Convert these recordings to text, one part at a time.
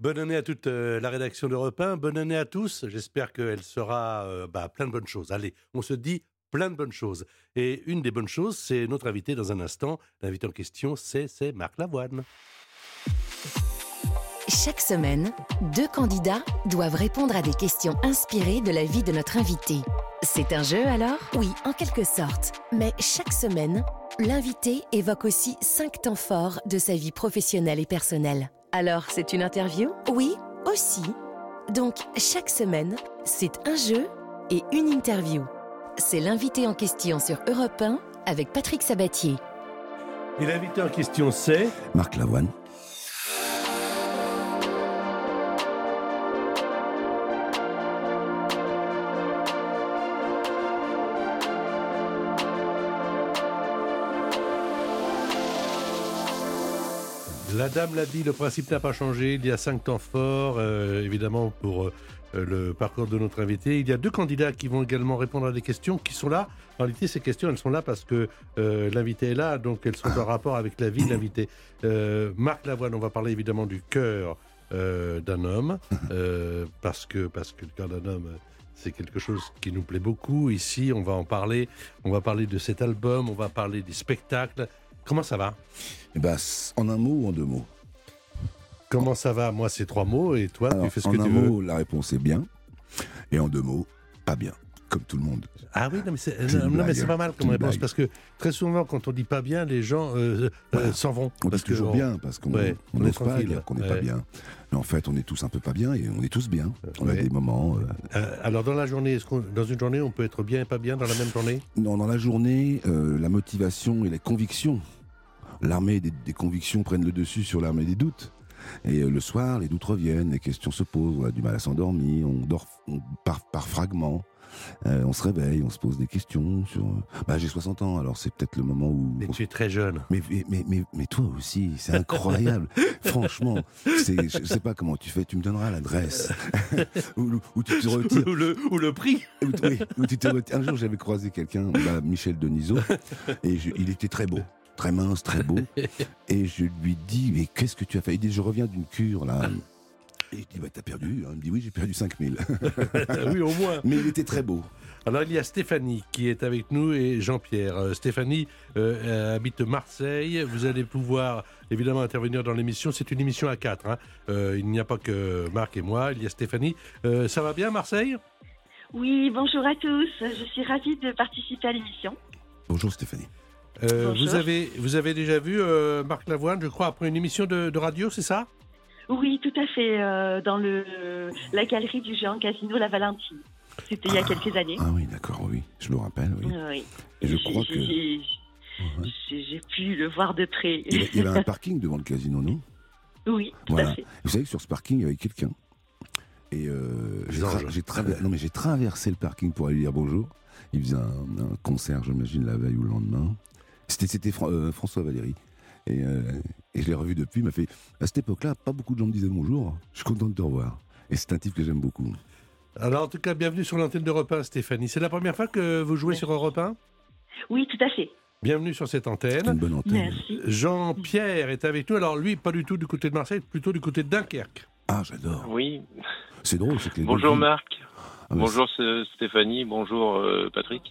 Bonne année à toute euh, la rédaction d'Europe 1. Bonne année à tous. J'espère qu'elle sera euh, bah, plein de bonnes choses. Allez, on se dit plein de bonnes choses. Et une des bonnes choses, c'est notre invité dans un instant. L'invité en question, c'est Marc Lavoine. Chaque semaine, deux candidats doivent répondre à des questions inspirées de la vie de notre invité. C'est un jeu alors? Oui, en quelque sorte. Mais chaque semaine, l'invité évoque aussi cinq temps forts de sa vie professionnelle et personnelle. Alors, c'est une interview Oui, aussi. Donc, chaque semaine, c'est un jeu et une interview. C'est l'invité en question sur Europe 1 avec Patrick Sabatier. Et l'invité en question, c'est Marc Lavoine. La dame l'a dit, le principe n'a pas changé. Il y a cinq temps forts, euh, évidemment, pour euh, le parcours de notre invité. Il y a deux candidats qui vont également répondre à des questions qui sont là. En réalité, ces questions, elles sont là parce que euh, l'invité est là, donc elles sont en rapport avec la vie de l'invité. Marc Lavoine, on va parler évidemment du cœur d'un homme, parce, que, parce que le cœur d'un homme c'est quelque chose qui nous plaît beaucoup. Ici, on va en parler. On va parler de cet album, on va parler des spectacles. Comment ça va eh ben, En un mot ou en deux mots Comment ça va Moi, c'est trois mots et toi, tu fais ce que tu veux. En un mot, la réponse est bien. Et en deux mots, pas bien. Comme tout le monde. Ah oui, non, mais c'est pas mal comme réponse parce que très souvent, quand on dit pas bien, les gens euh, euh, s'en vont. On dit toujours bien parce qu'on on n'ose pas dire qu'on n'est pas bien. Mais en fait, on est tous un peu pas bien et on est tous bien. On a des moments. Euh, alors, dans la journée, dans une journée, on peut être bien et pas bien dans la même journée? Non, dans la journée, la motivation et les convictions l'armée des, convictions prennent le dessus sur l'armée des doutes. Et euh, le soir, les doutes reviennent, les questions se posent, on a du mal à s'endormir, on dort par, par fragments. Euh, on se réveille, on se pose des questions sur. Bah, j'ai 60 ans, alors c'est peut-être le moment où. Mais tu es très jeune. Mais, mais, mais, mais toi aussi, c'est incroyable. Franchement, je sais pas comment tu fais, tu me donneras l'adresse. où, tu te retires. Ou le, ou le prix. Où, tu te retires. Un jour, j'avais croisé quelqu'un, bah, Michel Denisot, et il était très beau très mince, très beau. et je lui dis, mais qu'est-ce que tu as fait? Il dit, je reviens d'une cure, là. Et je dis, bah, t'as perdu Il me dit, oui, j'ai perdu 5000. oui, au moins. Mais il était très beau. Alors, il y a Stéphanie qui est avec nous et Jean-Pierre. Euh, Stéphanie euh, habite Marseille. Vous allez pouvoir évidemment intervenir dans l'émission. C'est une émission à quatre. Hein. Euh, il n'y a pas que Marc et moi. Il y a Stéphanie. ça va bien, Marseille? Oui, bonjour à tous. Je suis ravie de participer à l'émission. Bonjour, Stéphanie. Euh, vous, avez, vous avez déjà vu euh, Marc Lavoine, je crois, après une émission de, radio, c'est ça? Oui, tout à fait, euh, dans le, la galerie du géant casino La Valentine. C'était il y a quelques années. Ah oui, d'accord, oui, je le rappelle, oui. Et je crois que... J'ai pu le voir de près. Il y avait un parking devant le casino, non? Oui, tout à fait. Vous savez que sur ce parking, il y avait quelqu'un. Et j'ai traversé le parking pour aller dire bonjour. Il faisait un, un concert, j'imagine, la veille ou le lendemain. C'était euh, François Valéry. Euh, et, je l'ai revu depuis. Il m'a fait à cette époque-là, pas beaucoup de gens me disaient bonjour. Je suis content de te revoir. Et c'est un type que j'aime beaucoup. Alors, en tout cas, bienvenue sur l'antenne d'Europe 1, Stéphanie. C'est la première fois que vous jouez sur Europe 1 Oui, tout à fait. Bienvenue sur cette antenne. Une bonne antenne. Merci. Jean-Pierre est avec nous. Alors, lui, pas du tout du côté de Marseille, plutôt du côté de Dunkerque. Ah, j'adore. Oui. C'est drôle, c'est que Bonjour Marc. Ah, bonjour Stéphanie. Bonjour euh, Patrick.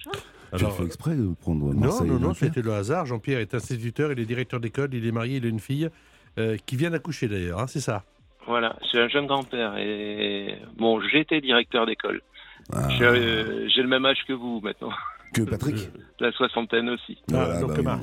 Alors, fait exprès de prendre Marseille Non, non, non, c'était le hasard. Jean-Pierre est instituteur, il est directeur d'école, il est marié, il a une fille euh, qui vient d'accoucher d'ailleurs, hein, c'est ça? Voilà, c'est un jeune grand-père. Et bon, j'étais directeur d'école. Ah. Euh, j'ai le même âge que vous maintenant. Que Patrick La soixantaine aussi. Ah, donc bah,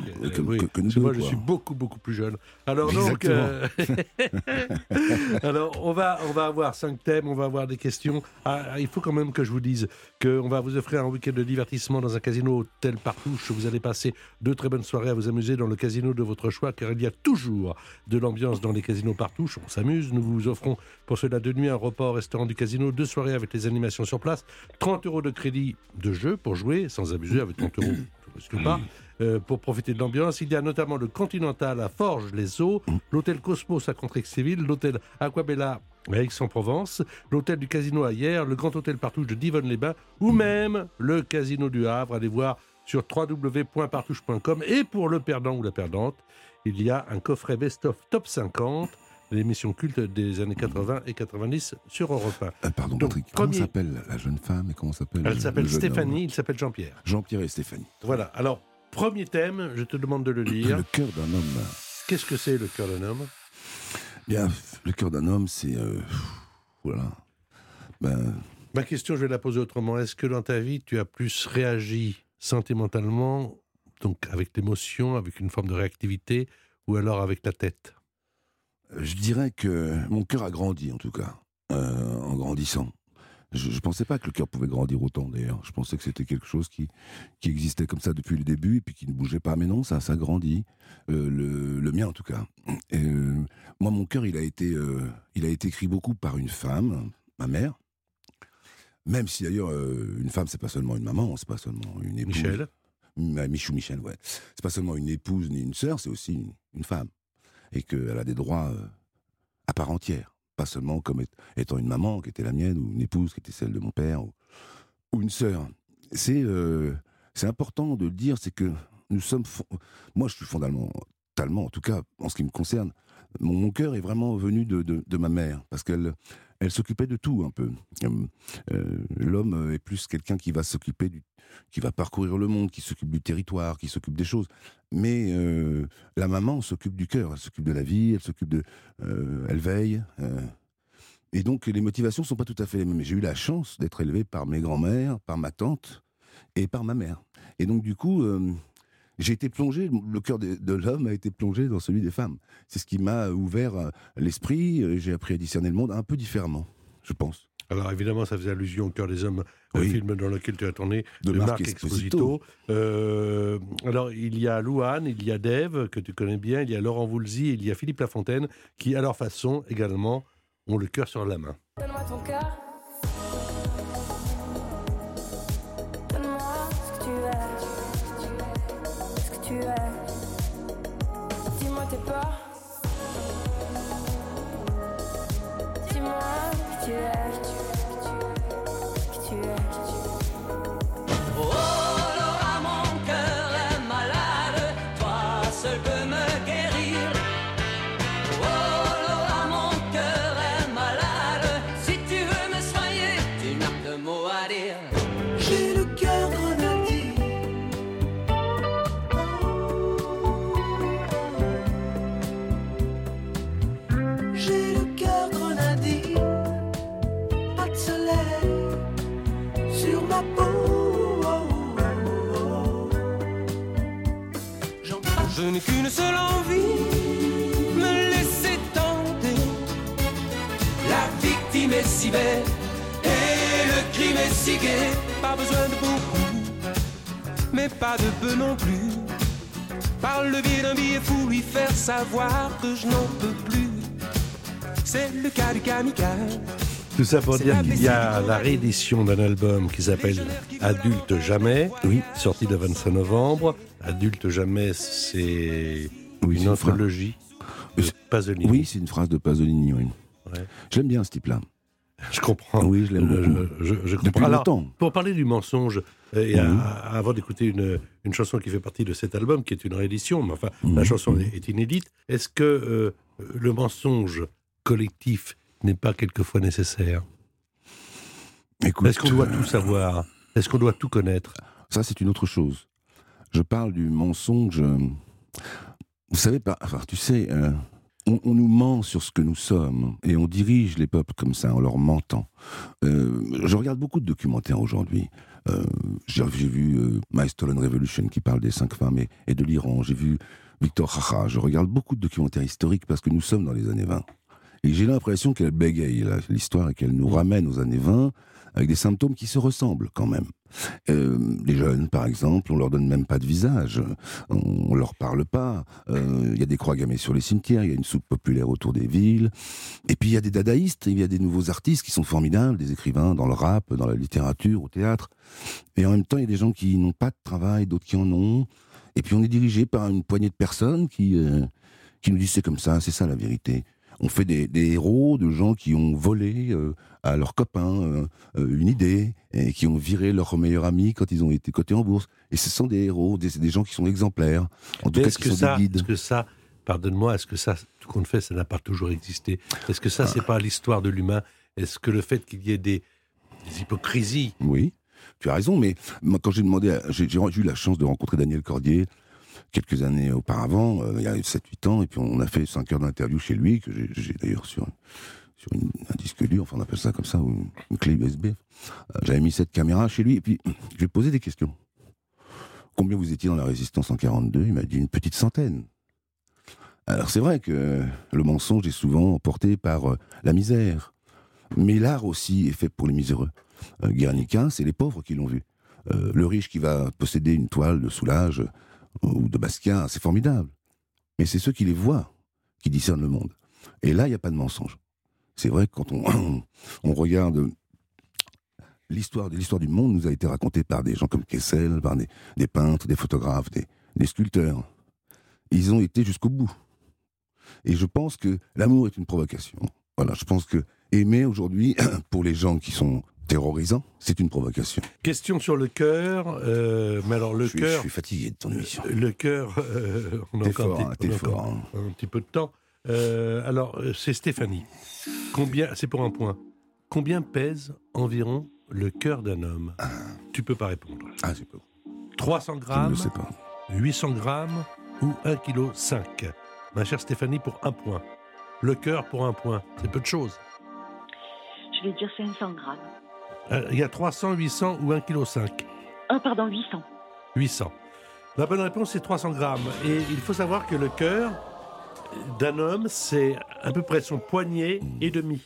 moi, je suis beaucoup, beaucoup plus jeune. Alors, donc, euh, Alors, on va, on va avoir cinq thèmes, on va avoir des questions. Ah, il faut quand même que je vous dise qu'on va vous offrir un week-end de divertissement dans un casino hôtel Partouche. Vous allez passer deux très bonnes soirées à vous amuser dans le casino de votre choix, car il y a toujours de l'ambiance dans les casinos Partouche. On s'amuse. Nous vous offrons pour cela de nuit un repas au restaurant du casino, deux soirées avec les animations sur place, 30 euros de crédit de jeu pour jouer sans abuser avec 30 euros. pas. Euh, pour profiter de l'ambiance. Il y a notamment le Continental à Forges-les-Eaux, l'hôtel Cosmos à Contrexéville, l'hôtel Aquabella à Aix-en-Provence, l'hôtel du Casino à Hier, le Grand Hôtel Partouche de Divonne-les-Bains ou même le Casino du Havre. Allez voir sur www.partouche.com. Et pour le perdant ou la perdante, il y a un coffret best-of top 50 l'émission culte des années 80 et 90 sur Europe 1. Euh, pardon, Patrick, comment s'appelle la jeune femme et comment s'appelle Elle s'appelle Stéphanie, il s'appelle Jean-Pierre. Jean-Pierre et Stéphanie. Voilà, alors, premier thème, je te demande de le lire. Le cœur d'un homme. Qu'est-ce que c'est le cœur d'un homme? Bien, le cœur d'un homme, c'est... Euh, voilà. Ben... Ma question, je vais la poser autrement. Est-ce que dans ta vie, tu as plus réagi sentimentalement, donc avec l'émotion, avec une forme de réactivité, ou alors avec la tête? Je dirais que mon cœur a grandi, en tout cas, euh, en grandissant. Je ne pensais pas que le cœur pouvait grandir autant, d'ailleurs. Je pensais que c'était quelque chose qui, qui existait comme ça depuis le début et puis qui ne bougeait pas. Mais non, ça, ça grandit. Euh, le, le, mien, en tout cas. Et, euh, moi, mon cœur, il a été, il a été écrit beaucoup par une femme, ma mère. Même si d'ailleurs, une femme, c'est pas seulement une maman, c'est pas seulement une épouse. Michel Michou Michel, ouais. C'est pas seulement une épouse ni une sœur, c'est aussi une, femme. Et qu'elle a des droits euh, à part entière. Pas seulement comme étant une maman qui était la mienne, ou une épouse qui était celle de mon père, ou, une sœur. C'est euh, c'est important de le dire, c'est que nous sommes. Moi, je suis fondamentalement, en tout cas, en ce qui me concerne, mon, cœur est vraiment venu de, de ma mère, parce qu'elle elle s'occupait de tout un peu. Euh, l'homme est plus quelqu'un qui va s'occuper du, qui va parcourir le monde, qui s'occupe du territoire, qui s'occupe des choses. Mais euh, la maman s'occupe du cœur, elle s'occupe de la vie, elle s'occupe de, euh, elle veille. et donc les motivations sont pas tout à fait les mêmes. J'ai eu la chance d'être élevé par mes grands-mères, par ma tante et par ma mère. Et donc du coup j'ai été plongé, le cœur de, l'homme a été plongé dans celui des femmes. C'est ce qui m'a ouvert euh, l'esprit, euh, j'ai appris à discerner le monde un peu différemment, je pense. Alors évidemment, ça faisait allusion au cœur des hommes, au film dans lequel tu as tourné, de, Marc, Exposito. Euh, alors il y a Louane, il y a Dave, que tu connais bien, il y a Laurent Voulzy, il y a Philippe Lafontaine, qui à leur façon également ont le cœur sur la main. Donne-moi ton cœur. Savoir que je n'en peux plus. C'est le cas du kamikaze. Tout ça pour dire qu'il y a la réédition d'un album qui s'appelle Adulte Jamais, oui. sorti le 25 novembre. Adulte Jamais, c'est une anthologie de Pasolini. Oui, c'est une phrase de Pasolini, oui. J'aime bien ce type-là. Je comprends. Oui, je l'aime euh, Je, je, comprends. Alors, pour parler du mensonge, euh, avant d'écouter une, une, chanson qui fait partie de cet album, qui est une réédition, mais enfin, la chanson est, inédite, est-ce que euh, le mensonge collectif n'est pas quelquefois nécessaire? Est-ce qu'on doit tout savoir? Est-ce qu'on doit tout connaître? Ça, c'est une autre chose. Je parle du mensonge. Vous savez, enfin, tu sais, on, nous ment sur ce que nous sommes et on dirige les peuples comme ça en leur mentant. Euh, je regarde beaucoup de documentaires aujourd'hui. Euh, j'ai vu euh, My Stolen Revolution qui parle des cinq femmes et, de l'Iran. J'ai vu Victor Hacha. Je regarde beaucoup de documentaires historiques parce que nous sommes dans les années 20. Et j'ai l'impression qu'elle bégaye l'histoire et qu'elle nous ramène aux années 20 avec des symptômes qui se ressemblent quand même. Euh, les jeunes, par exemple, on leur donne même pas de visage, on, leur parle pas. Euh, il y a des croix gammées sur les cimetières, il y a une soupe populaire autour des villes. Et puis il y a des dadaïstes, il y a des nouveaux artistes qui sont formidables, des écrivains dans le rap, dans la littérature, au théâtre. Et en même temps, il y a des gens qui n'ont pas de travail, d'autres qui en ont. Et puis on est dirigé par une poignée de personnes qui euh, qui nous disent c'est comme ça, c'est ça la vérité on fait des, héros de gens qui ont volé euh, à leurs copains euh, euh, une idée et qui ont viré leur meilleur ami quand ils ont été cotés en bourse. Et ce sont des héros, des, des gens qui sont exemplaires. En tout cas, est-ce que, ça, est-ce que ça, pardonne-moi, est-ce que ça, tout compte fait, ça n'a pas toujours existé? Est-ce que ça, c'est pas l'histoire de l'humain? Est-ce que le fait qu'il y ait des, des hypocrisies? Oui, tu as raison, mais moi, quand j'ai demandé, j'ai eu la chance de rencontrer Daniel Cordier quelques années auparavant, euh, il y a 7-8 ans, et puis on a fait 5 heures d'interview chez lui, que j'ai- d'ailleurs sur, sur un disque dur, enfin on appelle ça comme ça, ou une, une clé USB. Euh, J'avais mis cette caméra chez lui, et puis je lui ai posé des questions. Combien vous étiez dans la résistance en 42 Il m'a dit une petite centaine. Alors c'est vrai que le mensonge est souvent porté par euh, la misère. Mais l'art aussi est fait pour les miséreux. Guernica, c'est les pauvres qui l'ont vu. Le riche qui va posséder une toile de Soulage ou de Basquiat, c'est formidable. Mais c'est ceux qui les voient qui discernent le monde. Et là, il n'y a pas de mensonge. C'est vrai que quand on, regarde l'histoire l'histoire du monde nous a été racontée par des gens comme Kessel, par des, des peintres, des photographes, des, des sculpteurs. Ils ont été jusqu'au bout. Et je pense que l'amour est une provocation. Voilà, je pense que aimer aujourd'hui, pour les gens qui sont terrorisants, c'est une provocation. Question sur le cœur. euh, mais alors, le je, suis, je cœur. suis fatigué de ton émission. Le cœur, euh, on a T'es encore, fort, un, petit, t'es on a fort, encore hein. un petit peu de temps. Euh, alors, euh, c'est Stéphanie. Combien, c'est pour un point. Combien pèse environ le cœur d'un homme? Tu peux pas répondre. Ah, c'est pas. 300 Je ne grammes, sais pas. 800 grammes ou 1,5 kg Ma chère Stéphanie, pour un point. Le cœur pour un point. C'est peu de choses. Je vais dire 500 grammes. Euh, Il y a 300, 800 ou 1,5 kg Ah, pardon, 800. 800. La bonne réponse, c'est 300 grammes. Et il faut savoir que le cœur d'un homme, c'est à peu près son poignet et demi.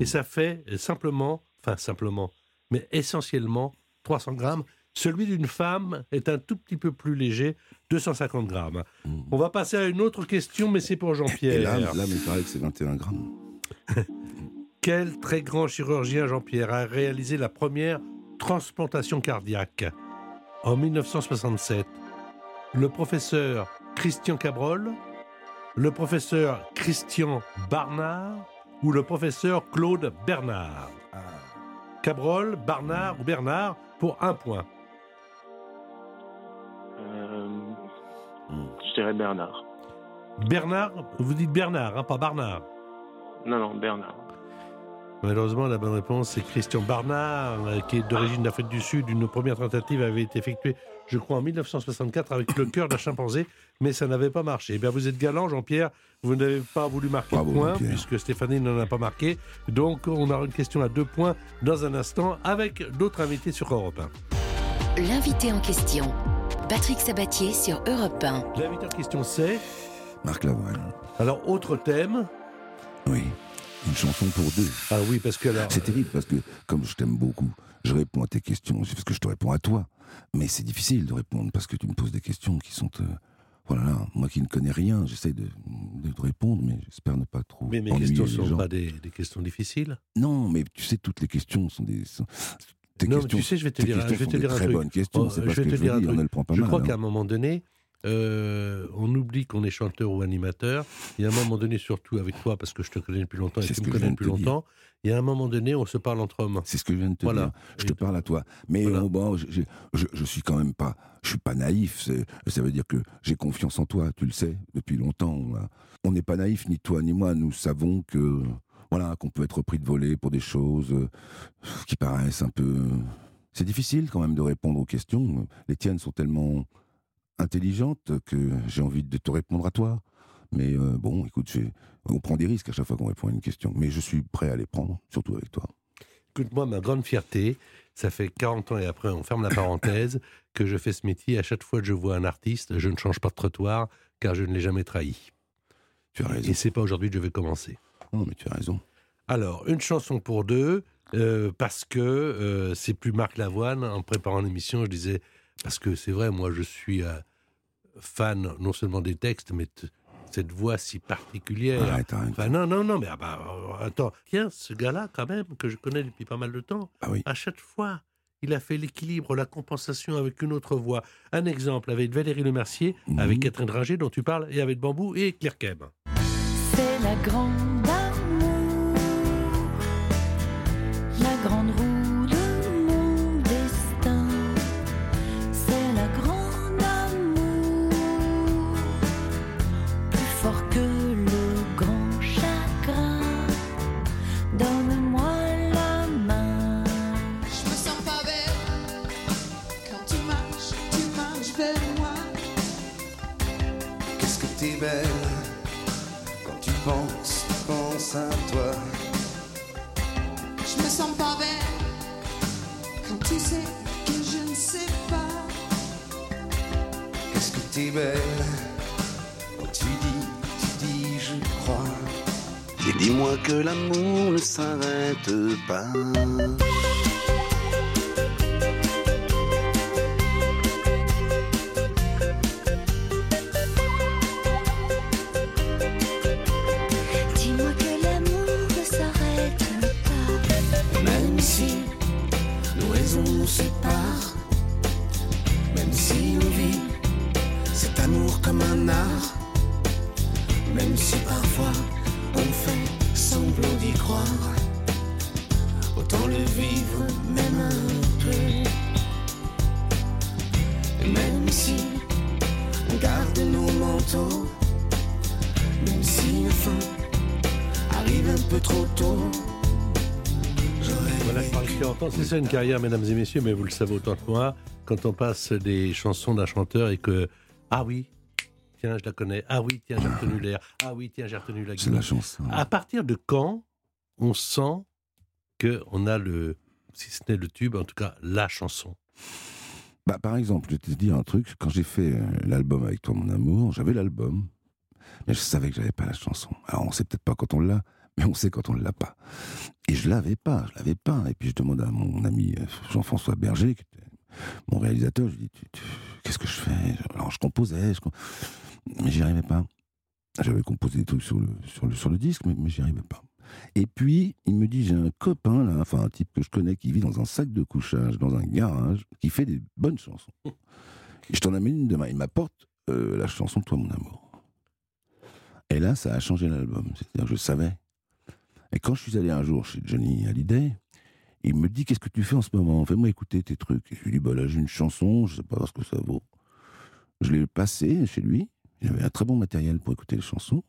Et ça fait simplement, enfin simplement, mais essentiellement 300 grammes. Celui d'une femme est un tout petit peu plus léger, 250 grammes. On va passer à une autre question, mais c'est pour Jean-Pierre. là, là, il paraît que c'est 21 grammes. Quel très grand chirurgien Jean-Pierre a réalisé la première transplantation cardiaque en 1967 Le professeur Christian Cabrol, le professeur Christian Barnard ou le professeur Claude Bernard? Cabrol, Barnard ou Bernard pour un point. Euh, je dirais Bernard. Bernard, vous dites Bernard, hein, pas Barnard. Non, non, Bernard. Malheureusement, la bonne réponse, c'est Christian Barnard, euh, qui est d'origine d'Afrique du Sud. Une première tentative avait été effectuée, je crois, en 1964 avec le cœur d'un chimpanzé, mais ça n'avait pas marché. Eh bien, vous êtes galant, Jean-Pierre. Vous n'avez pas voulu marquer Bravo, de point, puisque Stéphanie n'en a pas marqué. Donc, on aura une question à deux points dans un instant, avec d'autres invités sur Europe 1. L'invité en question. Patrick Sabatier sur Europe 1. L'invité en question, c'est... Marc Lavoine. Alors, autre thème. Oui. Une chanson pour deux. Ah oui, parce que là... C'est terrible parce que, comme je t'aime beaucoup, je réponds à tes questions, parce que je te réponds à toi. Mais c'est difficile de répondre parce que tu me poses des questions qui sont. euh, voilà, moi qui ne connais rien, j'essaie de, de te répondre, mais j'espère ne pas trop. Mais mes questions ne sont gens. pas des, des questions difficiles. Non, mais tu sais, toutes les questions sont des. sont- tes Non, mais questions, tu sais, je vais te dire, je vais te dire un très truc. bonnes questions. Oh, c'est je parce vais que te je dire veux un dire, on truc. ne le prend pas Je mal. crois hein. qu'à un moment donné, euh, on oublie qu'on est chanteur ou animateur. Il y a un moment donné, surtout avec toi, parce que je te connais depuis longtemps et tu me connais depuis longtemps. Il y a un moment donné, on se parle entre hommes. C'est ce que je viens de te Voilà. dire. Je te parle à toi. Mais Voilà. bon, je, je, suis quand même pas. Je suis pas naïf. Ça veut dire que j'ai confiance en toi. Tu le sais depuis longtemps. On n'est pas naïf ni toi ni moi. Nous savons que voilà qu'on peut être pris de voler pour des choses euh, qui paraissent un peu. C'est difficile quand même de répondre aux questions. Les tiennes sont tellement intelligentes que j'ai envie de te répondre à toi. Mais euh, bon, écoute, on prend des risques à chaque fois qu'on répond à une question. Mais je suis prêt à les prendre, surtout avec toi. Écoute-moi, ma grande fierté, ça fait 40 ans et après, on ferme la parenthèse, que je fais ce métier. À chaque fois que je vois un artiste, je ne change pas de trottoir, car je ne l'ai jamais trahi. Tu as raison. Et c'est pas aujourd'hui que je vais commencer. Non, mais tu as raison. Alors, une chanson pour deux, euh, parce que euh, c'est plus Marc Lavoine. En préparant l'émission, je disais, parce que c'est vrai, moi je suis euh, fan non seulement des textes, mais de cette voix si particulière. Arrête, arrête. Enfin, non, non, non, mais ah bah, euh, attends, tiens, ce gars-là, quand même, que je connais depuis pas mal de temps, Ah oui. à chaque fois, il a fait l'équilibre, la compensation avec une autre voix. Un exemple avec Valérie Lemercier, Mhm. avec Catherine Ringer, dont tu parles, et avec Bambou et Claire Kem. C'est la grande à toi. Je me sens pas belle quand tu sais que je ne sais pas. Qu'est-ce que t'es belle quand tu dis, tu dis, je crois. Et dis-moi que l'amour ne s'arrête pas. C'est ça une carrière, mesdames et messieurs, mais vous le savez autant que moi, quand on passe des chansons d'un chanteur et que, ah oui, tiens, je la connais, ah oui, tiens, j'ai retenu l'air, ah oui, tiens, j'ai retenu la C'est la chance. hein. À partir de quand on sent qu'on a le, si ce n'est le tube, en tout cas la chanson? Bah, par exemple, je vais te dire un truc. Quand j'ai fait euh, l'album avec toi, mon amour, j'avais l'album, mais je savais que j'avais pas la chanson. Alors, on sait peut-être pas quand on l'a, mais on sait quand on ne l'a pas. Et je l'avais pas, je l'avais pas. Et puis je demande à mon ami euh, Jean-François Berger, mon réalisateur, je lui dis Qu'est-ce que je fais? Alors, je composais, je mais j'y arrivais pas. J'avais composé des trucs sur le, sur le, sur le disque, mais, mais j'y arrivais pas. Et puis, il me dit, j'ai un copain, là, enfin un type que je connais, qui vit dans un sac de couchage, dans un garage, qui fait des bonnes chansons. Et je t'en amène une demain. Il m'apporte euh, la chanson Toi, mon amour. Et là, ça a changé l'album. C'est-à-dire je savais. Et quand je suis allé un jour chez Johnny Hallyday, il me dit, qu'est-ce que tu fais en ce moment? Fais-moi écouter tes trucs. Et je lui dis, bah là, j'ai une chanson, je sais pas ce que ça vaut. Je l'ai passé chez lui. Il avait un très bon matériel pour écouter les chansons.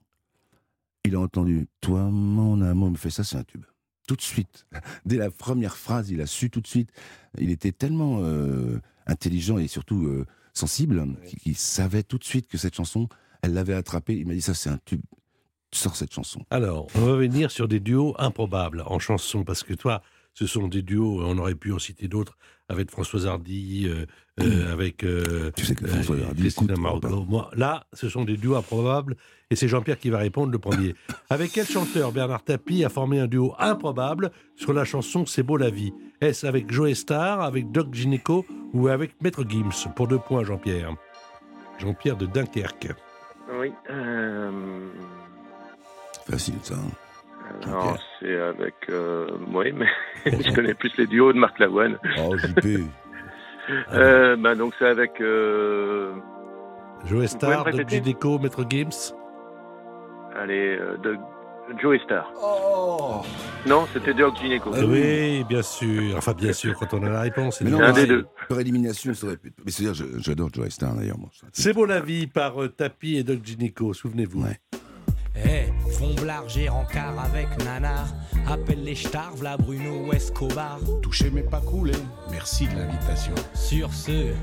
Il a entendu Toi, mon amour, il me fait ça, c'est un tube. Tout de suite. Dès la première phrase, il a su tout de suite. Il était tellement euh, intelligent et surtout euh, sensible qu'il qu'il savait tout de suite que cette chanson, elle l'avait attrapé. Il m'a dit Ça, c'est un tube. Sors cette chanson. Alors, on va venir sur des duos improbables en chanson, parce que toi, ce sont des duos, on aurait pu en citer d'autres, avec Françoise Hardy, euh, euh, avec euh, Tu sais que euh, François Hardy Christina écoute, Margot. pardon. Moi, là, ce sont des duos improbables, et c'est Jean-Pierre qui va répondre le premier. avec quel chanteur Bernard Tapie a formé un duo improbable sur la chanson C'est beau la vie? Est-ce avec Joe Star, avec Doc Gineco ou avec Maître Gims? Pour deux points, Jean-Pierre. Jean-Pierre de Dunkerque. Oui. Euh... Facile, ça. hein. Non, c'est avec. Euh... Oui, mais je connais plus les duos de Marc Lavoine. Oh, JP. Euh, bah, donc c'est avec. Euh... Joe Star, Doc Gineco, Maître Gims Allez, euh, de Joe Star. Oh Non, c'était Doc Gineco. Ah Oui, bien sûr. Enfin, bien sûr, quand on a la réponse. Mais c'est non, un des deux. Par élimination, ça aurait pu. Mais c'est-à-dire, je- j'adore Joe Star d'ailleurs. moi. C'est beau la vie par euh, Tapi et Doc Gineco, souvenez-vous. Ouais. Eh, Fomblard, j'ai rencard avec Nanar. Appelle les stars, v'là Bruno ou Escobar. Toucher mais pas couler. Merci de l'invitation. Sur ce,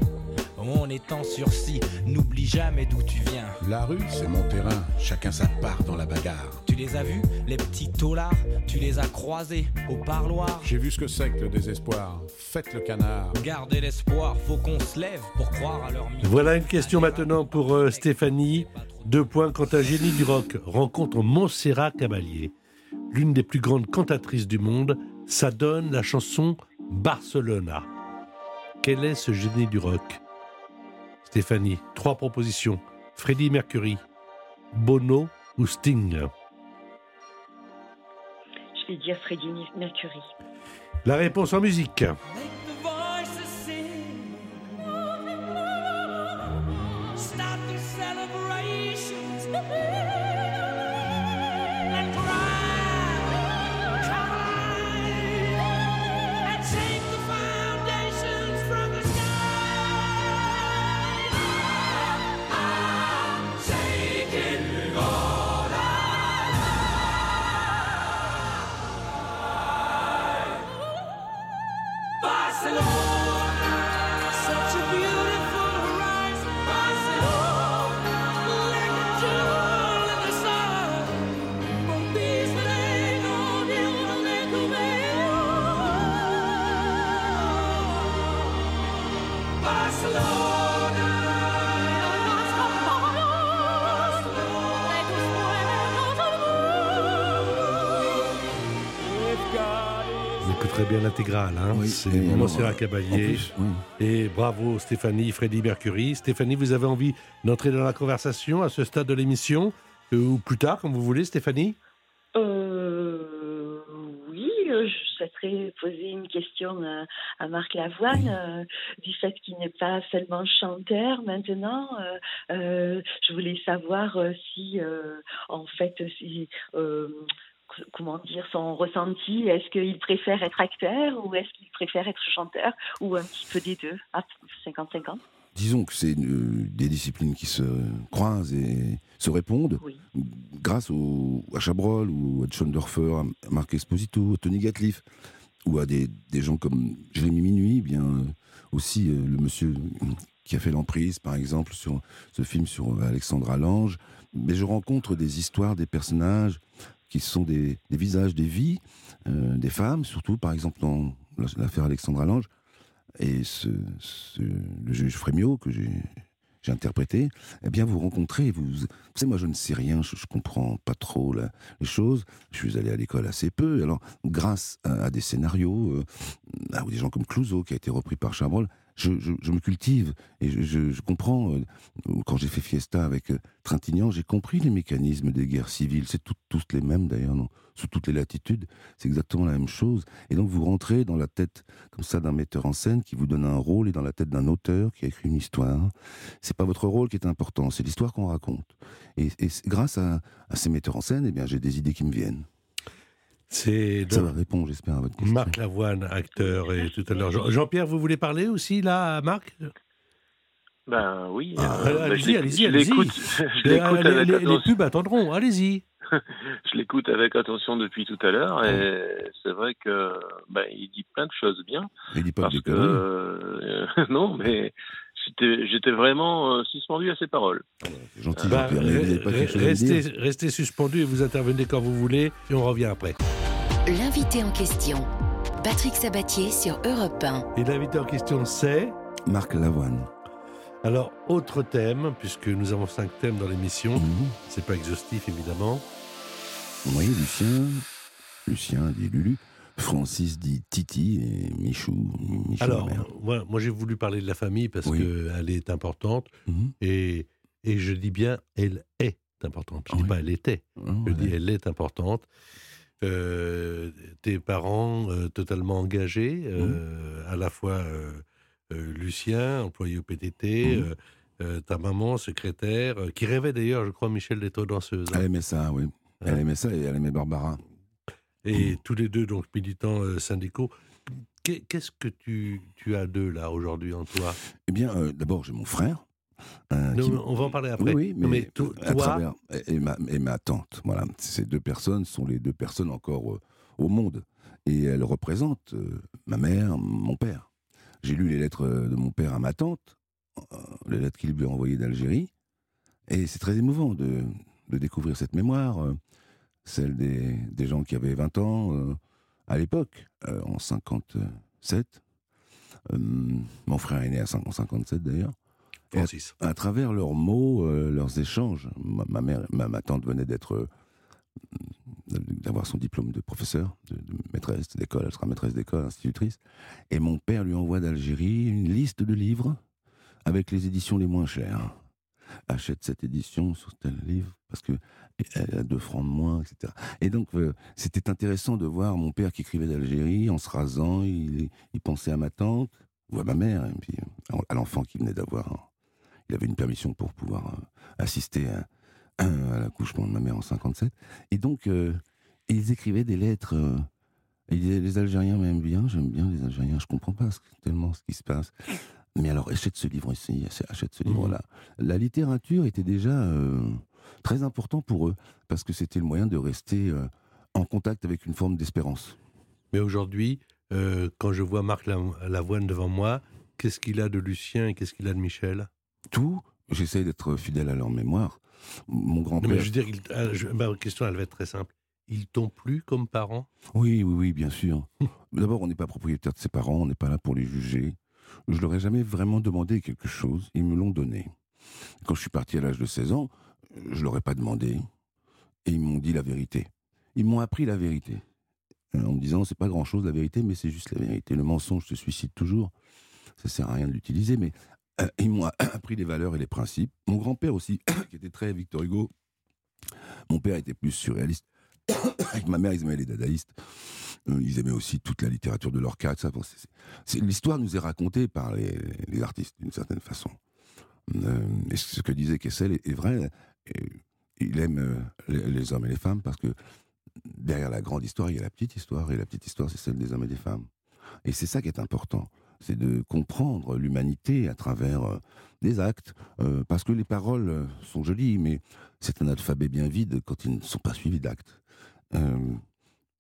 on est en sursis. N'oublie jamais d'où tu viens. La rue, c'est mon terrain. Chacun sa part dans la bagarre. Tu les as vus, les petits taulards Tu les as croisés au parloir? J'ai vu ce que c'est que le désespoir. Faites le canard. Gardez l'espoir, faut qu'on se lève pour croire à leur mythe. Voilà une question maintenant pour euh, Stéphanie. Deux points quand un génie du rock rencontre Montserrat Caballé, l'une des plus grandes cantatrices du monde. Ça donne la chanson Barcelona. Quel est ce génie du rock? Stéphanie, trois propositions. Freddie Mercury, Bono ou Sting? Je vais dire Freddie Mercury. La réponse en musique. Bien l'intégrale, hein Oui, c'est Monsieur plus, oui. Et bravo Stéphanie, Freddy Mercury. Stéphanie, vous avez envie d'entrer dans la conversation à ce stade de l'émission euh, ou plus tard, comme vous voulez, Stéphanie? Euh, oui, euh, je souhaiterais poser une question à, à Marc Lavoine euh, du fait qu'il n'est pas seulement chanteur maintenant. euh, euh, je voulais savoir euh, si, euh, en fait, si, euh, comment dire, son ressenti, est-ce qu'il préfère être acteur ou est-ce qu'il préfère être chanteur ou un petit peu des deux, à 50-50 Disons que c'est une- des disciplines qui se croisent et se répondent. Grâce au, à Chabrol ou à Schoendorfer, à Marc Esposito, à Tony Gatliff ou à des, des gens comme Jérémy Minuit, bien euh, aussi euh, le monsieur qui a fait l'emprise, par exemple, sur ce film sur euh, Alexandra Lange. Mais je rencontre des histoires, des personnages qui sont des, visages, des vies, euh, des femmes, surtout, par exemple, dans l'affaire Alexandra Lange. Et le juge Frémiot, que j'ai interprété, eh bien, vous rencontrez, vous, vous savez, moi, je ne sais rien, je, je comprends pas trop les choses. Je suis allé à l'école assez peu. Alors, grâce à, des scénarios, euh, des gens comme Clouseau, qui a été repris par Chabrol, je, me cultive et je, comprends. euh, quand j'ai fait Fiesta avec euh, Trintignant, j'ai compris les mécanismes des guerres civiles. C'est tout- tous les mêmes d'ailleurs, sous toutes les latitudes. C'est exactement la même chose. Et donc vous rentrez dans la tête comme ça d'un metteur en scène qui vous donne un rôle et dans la tête d'un auteur qui a écrit une histoire. C'est pas votre rôle qui est important, c'est l'histoire qu'on raconte. Et, grâce à, à ces metteurs en scène, eh bien j'ai des idées qui me viennent. C'est Ça répondre, j'espère, à votre question. Marc Lavoine, acteur, et tout à l'heure. Jean- Jean-Pierre, vous voulez parler aussi, là, à Marc? Ben oui. Ah, euh, ben, Allez-y, je allez-y, l'écoute- allez-y. je l'écoute. Je Les- pubs attendront, allez-y. Je l'écoute avec attention depuis tout à l'heure et c'est vrai que ben, il dit plein de choses bien. Il dit pas parce que euh, non, mais j'étais vraiment euh, suspendu à ses paroles. gentil, Bah, pas restez, restez suspendu et vous intervenez quand vous voulez, et on revient après. L'invité en question, Patrick Sabatier sur Europe 1. Et l'invité en question, c'est Marc Lavoine. Alors, autre thème, puisque nous avons cinq thèmes dans l'émission, Mhm. c'est pas exhaustif évidemment. Oui, Lucien, Lucien dit Lulu, Francis dit Titi et Michou, Michou Alors, moi, moi j'ai voulu parler de la famille parce Oui. qu'elle est importante, Mhm. et, et je dis bien elle est importante. Je Ah dis oui. pas elle était, Oh, je ouais. dis elle est importante. Euh, tes parents euh, totalement engagés, euh, à la fois Lucien, employé au PTT, Mhm. ta maman, secrétaire, qui rêvait d'ailleurs, je crois, Michel d'être danseuse. hein. Elle aimait ça, oui. Elle aimait ça et elle aimait Barbara. Et tous les deux, donc militants euh, syndicaux. Qu'est- Qu'est-ce que tu, tu as d'eux, là, aujourd'hui, en toi? Eh bien, euh, d'abord, j'ai mon frère. euh, Non, qui- mais on va en parler après. Oui, mais, mais to- à toi- travers et ma, et ma tante. Voilà, ces deux personnes sont les deux personnes encore au monde, et elles représentent ma mère, mon père. J'ai lu les lettres de mon père à ma tante, les lettres qu'il lui a envoyées d'Algérie, et c'est très émouvant de, de découvrir cette mémoire, celle des, des gens qui avaient 20 ans euh, à l'époque, euh, en 57. Euh, mon frère est né à cin- en 57 d'ailleurs. À-. À, travers leurs mots, leurs échanges, ma, ma mère, ma, ma tante venait d'être, d'avoir son diplôme de professeur, de, de maîtresse d'école, elle sera maîtresse d'école, institutrice, et mon père lui envoie d'Algérie une liste de livres avec les éditions les moins chères. Achète cette édition sur tel livre parce que elle a deux francs de moins, etc. Et donc euh, c'était intéressant de voir mon père qui écrivait d'Algérie en se rasant, il, il pensait à ma tante ou à ma mère, et puis euh, à l'enfant qui venait d'avoir. Il avait une permission pour pouvoir euh, assister à, à l'accouchement de ma mère en 57. Et donc, euh, ils écrivaient des lettres. et ils disaient, les Algériens m'aiment bien, j'aime bien les Algériens, je comprends pas ce- tellement ce qui se passe. Mais alors, achète ce livre ici, achète ce livre-là. La littérature était déjà euh, très important pour eux, parce que c'était le moyen de rester euh, en contact avec une forme d'espérance. Mais aujourd'hui, euh, quand je vois Marc La- Lavoine devant moi, qu'est-ce qu'il a de Lucien et qu'est-ce qu'il a de Michel? Tout, j'essaie d'être fidèle à leur mémoire. Mon grand-père. mais je veux dire, il- ah, je- ma question, elle va être très simple. Ils t'ont plu comme parents? Oui, oui, oui, bien sûr. D'abord, on n'est pas propriétaire de ses parents, on n'est pas là pour les juger. je leur ai jamais vraiment demandé quelque chose, ils me l'ont donné. Quand je suis parti à l'âge de 16 ans, je leur ai pas demandé, et ils m'ont dit la vérité. Ils m'ont appris la vérité. Euh, En me disant, c'est pas grand chose la vérité, mais c'est juste la vérité. Le mensonge se suicide toujours. Ça sert à rien de l'utiliser, mais euh, ils m'ont appris les valeurs et les principes. Mon grand-père aussi, qui était très Victor Hugo. Mon père était plus surréaliste. Avec ma mère, ils aimaient les dadaïstes. Euh, Ils aimaient aussi toute la littérature de Lorca. Ça. Bon, L'histoire nous est racontée par les, artistes, d'une certaine façon. Et ce que disait Kessel est vrai. Il aime euh, les, hommes et les femmes parce que derrière la grande histoire, il y a la petite histoire. Et la petite histoire, c'est celle des hommes et des femmes. Et c'est ça qui est important. C'est de comprendre l'humanité à travers euh, des actes. Euh, parce que les paroles sont jolies, mais c'est un alphabet bien vide quand ils ne sont pas suivis d'actes.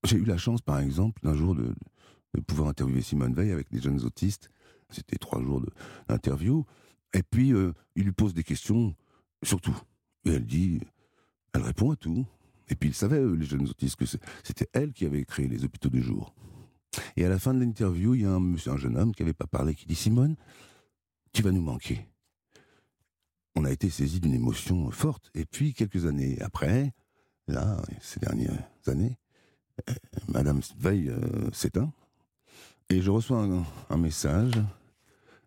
J'ai eu la chance, par exemple, d'un jour de, pouvoir interviewer Simone Veil avec des jeunes autistes. C'était trois jours d'interview. Et puis, il lui pose des questions sur tout. Et elle dit, elle répond à tout. Et puis, ils savaient, eux, les jeunes autistes, que c'était elle qui avait créé les hôpitaux de jour. Et à la fin de l'interview, il y a un jeune homme qui n'avait pas parlé, qui dit Simone, tu vas nous manquer. On a été saisi d'une émotion forte. Et puis, quelques années après, là, ces dernières années, euh, Madame Veil euh, s'éteint. Et je reçois un, un message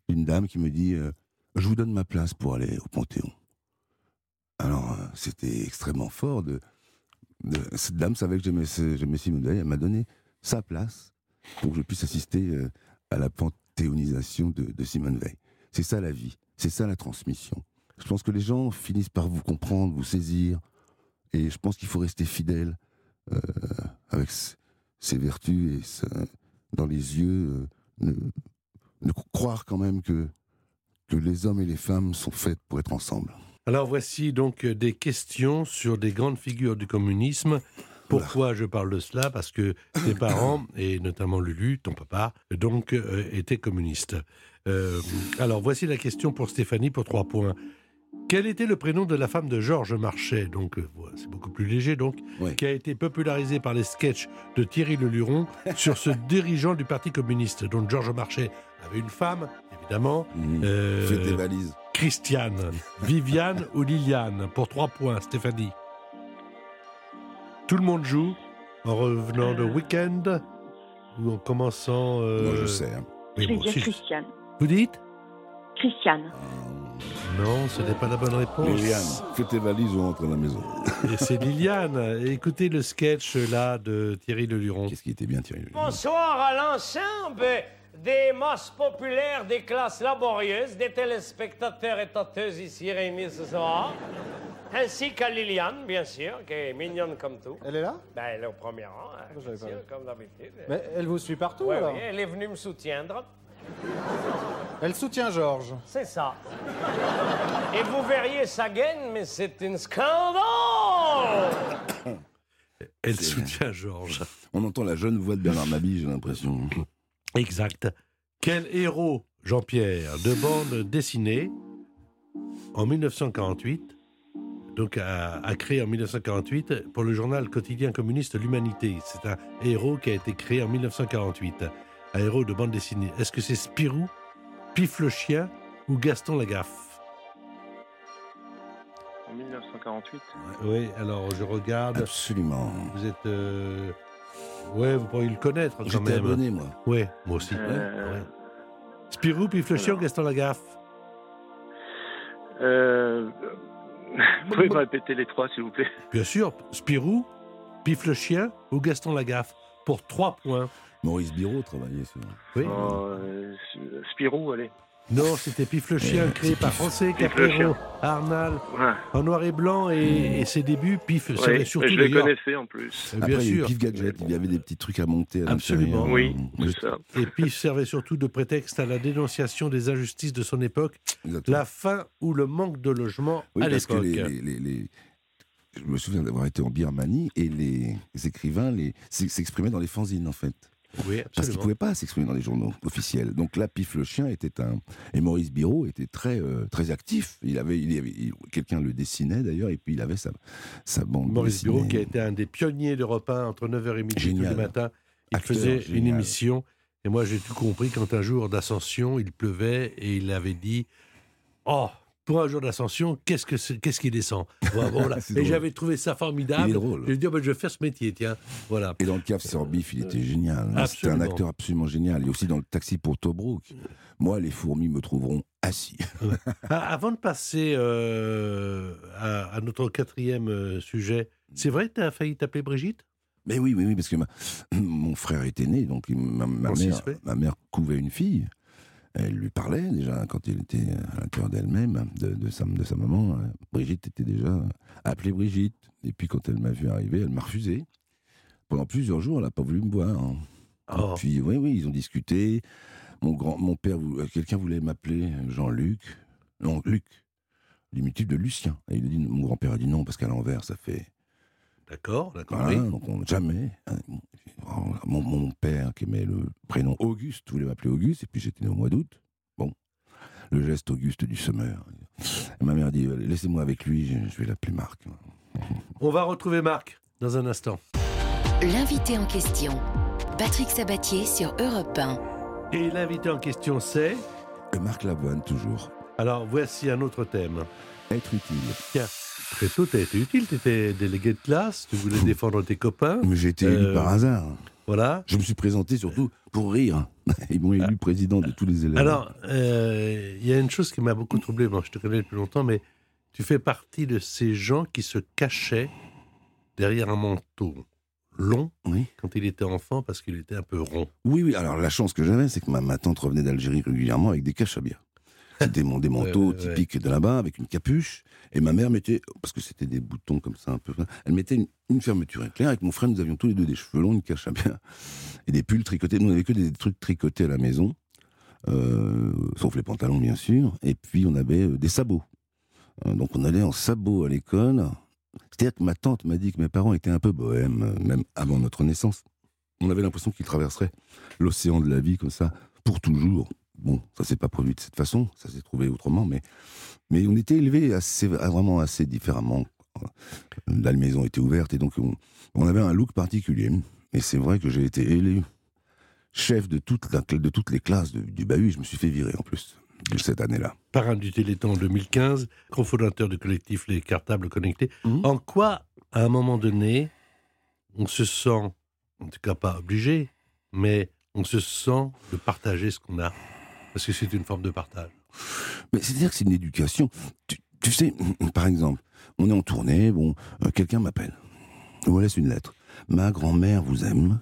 d'une dame qui me dit euh, Je vous donne ma place pour aller au Panthéon. Alors, euh, c'était extrêmement fort. Cette dame savait que j'aimais Simone Veil. Elle m'a donné sa place pour que je puisse assister euh, à la panthéonisation de, Simone Veil. C'est ça la vie, c'est ça la transmission. Je pense que les gens finissent par vous comprendre, vous saisir, et je pense qu'il faut rester fidèle euh, avec ses vertus et dans les yeux, ne croire quand même que, que les hommes et les femmes sont faits pour être ensemble. Alors voici donc euh, des questions sur des grandes figures du communisme. Pourquoi je parle de cela? Parce que tes parents, et notamment Lulu, ton papa, donc euh, étaient communistes. Euh, alors voici la question pour Stéphanie pour trois points. Quel était le prénom de la femme de Georges Marchais? Donc euh, c'est beaucoup plus léger donc, qui a été popularisé par les sketchs de Thierry Leluron sur ce dirigeant du Parti communiste. Donc Georges Marchais avait une femme, évidemment. Euh, Fais tes valises. Christiane, Viviane ou Liliane Pour trois points, Stéphanie. Tout le monde joue en revenant de week-end ou en commençant. euh, Moi, je sais. hein. oui, Je vais bon, dire si- Christiane. Vous dites? Christiane. Non, ce n'est pas la bonne réponse. Liliane, fais tes valises ou rentre à la maison. Et c'est Liliane. Écoutez le sketch là de Thierry Leluron. Qu'est-ce qui était bien, Thierry Bonsoir à l'ensemble des masses populaires des classes laborieuses, des téléspectateurs et tâteuses ici réunis ce soir, ainsi qu'à Liliane, bien sûr, qui est mignonne comme tout. Elle est là? Ben, elle est au premier rang, hein, bien sûr, comme d'habitude. Mais elle vous suit partout Ouais, alors oui, elle est venue me soutiendre. Elle soutient Georges. C'est ça. Et vous verriez sa gaine, mais c'est une scandale Elle soutient Georges. On entend la jeune voix de Bernard Mabille, j'ai l'impression. Exact. Quel héros, Jean-Pierre, de bande dessinée en 1948, donc a, a créé en 1948 pour le journal quotidien communiste L'Humanité. C'est un héros qui a été créé en 1948. Un héros de bande dessinée. Est-ce que c'est Spirou, Pif le chien ou Gaston Lagaffe? En 1948. Oui, alors je regarde. Absolument. Vous êtes. euh, Ouais, vous pourriez le connaître quand J'étais même. abonné, moi. Ouais, moi aussi. Euh, ouais. Spirou, chien ou Gaston Lagaffe Euh, vous pouvez me répéter les trois, s'il vous plaît Bien sûr, Spirou, Pif le chien ou Gaston Lagaffe pour trois points. Maurice Biro travaillait sur. Oui. Euh, Spirou, allez. Non, c'était Pif le chien, créé par le Caprero. Arnal, Ouais. en noir et blanc, et, et ses débuts, Pif Ouais, servait surtout je les d'ailleurs- connaissais en plus. Euh, Après, Bien sûr. Pif Gadget, il y avait des petits trucs à monter à Absolument. Oui, ça. Et Pif servait surtout de prétexte à la dénonciation des injustices de son époque, la faim ou le manque de logement Oui, à l'époque. les, les- les- les- Je me souviens d'avoir été en Birmanie et les, les écrivains s'exprimaient dans les fanzines, en fait. Oui, Parce qu'ils ne pouvaient pas s'exprimer dans les journaux officiels. Donc là, Pif le chien était un. Et Maurice Biro était très, euh, très actif. Il avait, il avait- il- Quelqu'un le dessinait d'ailleurs, et puis il avait sa, sa bande. Maurice dessinée. Bureau, qui a été un des pionniers d'Europe 1 entre 9h et midi tous les matins. Il Acteur faisait une émission Et moi, j'ai tout compris quand un jour d'ascension, il pleuvait et il avait dit Oh, pour un jour d'ascension, qu'est-ce que qui descend Voilà, voilà. Et j'avais trouvé ça formidable. Il est drôle. J'ai dit Oh, ben, Je vais faire ce métier, tiens. Voilà. Et dans le cave Sorbif, il était génial. hein. C'était un acteur absolument génial. Et aussi dans le taxi pour Tobruk. Moi, les fourmis me trouveront assis. Ah, Avant de passer euh, à, à notre quatrième euh, sujet, c'est vrai que tu as failli t'appeler Brigitte? Mais oui, oui, oui, parce que ma- mon frère était né, donc ma, ma mère, ma mère couvait une fille. Elle lui parlait déjà quand elle était à l'intérieur d'elle-même, de, de sa, de sa maman. Brigitte était déjà appelée Brigitte. Et puis quand elle m'a vu arriver, elle m'a refusé. Pendant plusieurs jours, elle n'a pas voulu me voir. hein. Oh. Et puis, oui, oui, ils ont discuté. Mon, grand, mon père, euh, quelqu'un voulait m'appeler Jean-Luc. Non, Luc. Diminutif de Lucien. Et il dit, mon grand-père a dit non, parce qu'à l'envers, ça fait D'accord, d'accord. voilà, oui. donc on- jamais. hein. Mon, mon père, qui aimait le prénom Auguste, voulait m'appeler Auguste, et puis j'étais né au mois d'août. Bon, le geste Auguste du semeur. Et ma mère dit Laissez-moi avec lui, je, je vais l'appeler Marc. On va retrouver Marc dans un instant. L'invité en question, Patrick Sabatier sur Europe 1. Et l'invité en question, c'est Marc Lavoine, toujours. Alors, voici un autre thème. Être utile. Tiens, très tôt, tu as été utile, tu étais délégué de classe, tu voulais défendre tes copains. Mais j'ai été élu Euh, par hasard. Voilà. Je me suis présenté surtout pour rire. Ils m'ont élu président de tous les élèves. Alors, euh, il y a une chose qui m'a beaucoup troublé. Bon, je te connais depuis longtemps, mais tu fais partie de ces gens qui se cachaient derrière un manteau long Oui. quand il était enfant parce qu'il était un peu rond. Oui, oui. Alors la chance que j'avais, c'est que ma, ma tante revenait d'Algérie régulièrement avec des caches à bière. C'était mon, des manteaux Ouais, ouais, ouais. typiques de là-bas, avec une capuche. Et ma mère mettait, parce que c'était des boutons comme ça un peu, elle mettait une, une fermeture éclair. Avec mon frère, nous avions tous les deux des cheveux longs, une cache à bière et des pulls tricotés. Nous, on n'avait que des trucs tricotés à la maison, euh, sauf les pantalons, bien sûr. Et puis, on avait euh, des sabots. Euh, donc, on allait en sabots à l'école. C'est-à-dire que ma tante m'a dit que mes parents étaient un peu bohèmes, même avant notre naissance. On avait l'impression qu'ils traverseraient l'océan de la vie comme ça, pour toujours. Bon, ça s'est pas produit de cette façon, ça s'est trouvé autrement, mais, mais on était élevés assez, vraiment assez différemment. La maison était ouverte et donc on, on avait un look particulier. Et c'est vrai que j'ai été élu chef de, toute la, de toutes les classes de- du bahut. Je me suis fait virer en plus de cette année-là. Parrain du Téléthon en 2015, cofondateur du collectif Les Cartables Connectés. En quoi, à un moment donné, on se sent, en tout cas pas obligé, mais on se sent de partager ce qu'on a Parce que c'est une forme de partage. Mais c'est-à-dire que c'est une éducation. Tu, sais, par exemple, on est en tournée, bon, euh, quelqu'un m'appelle. On me laisse une lettre. Ma grand-mère vous aime.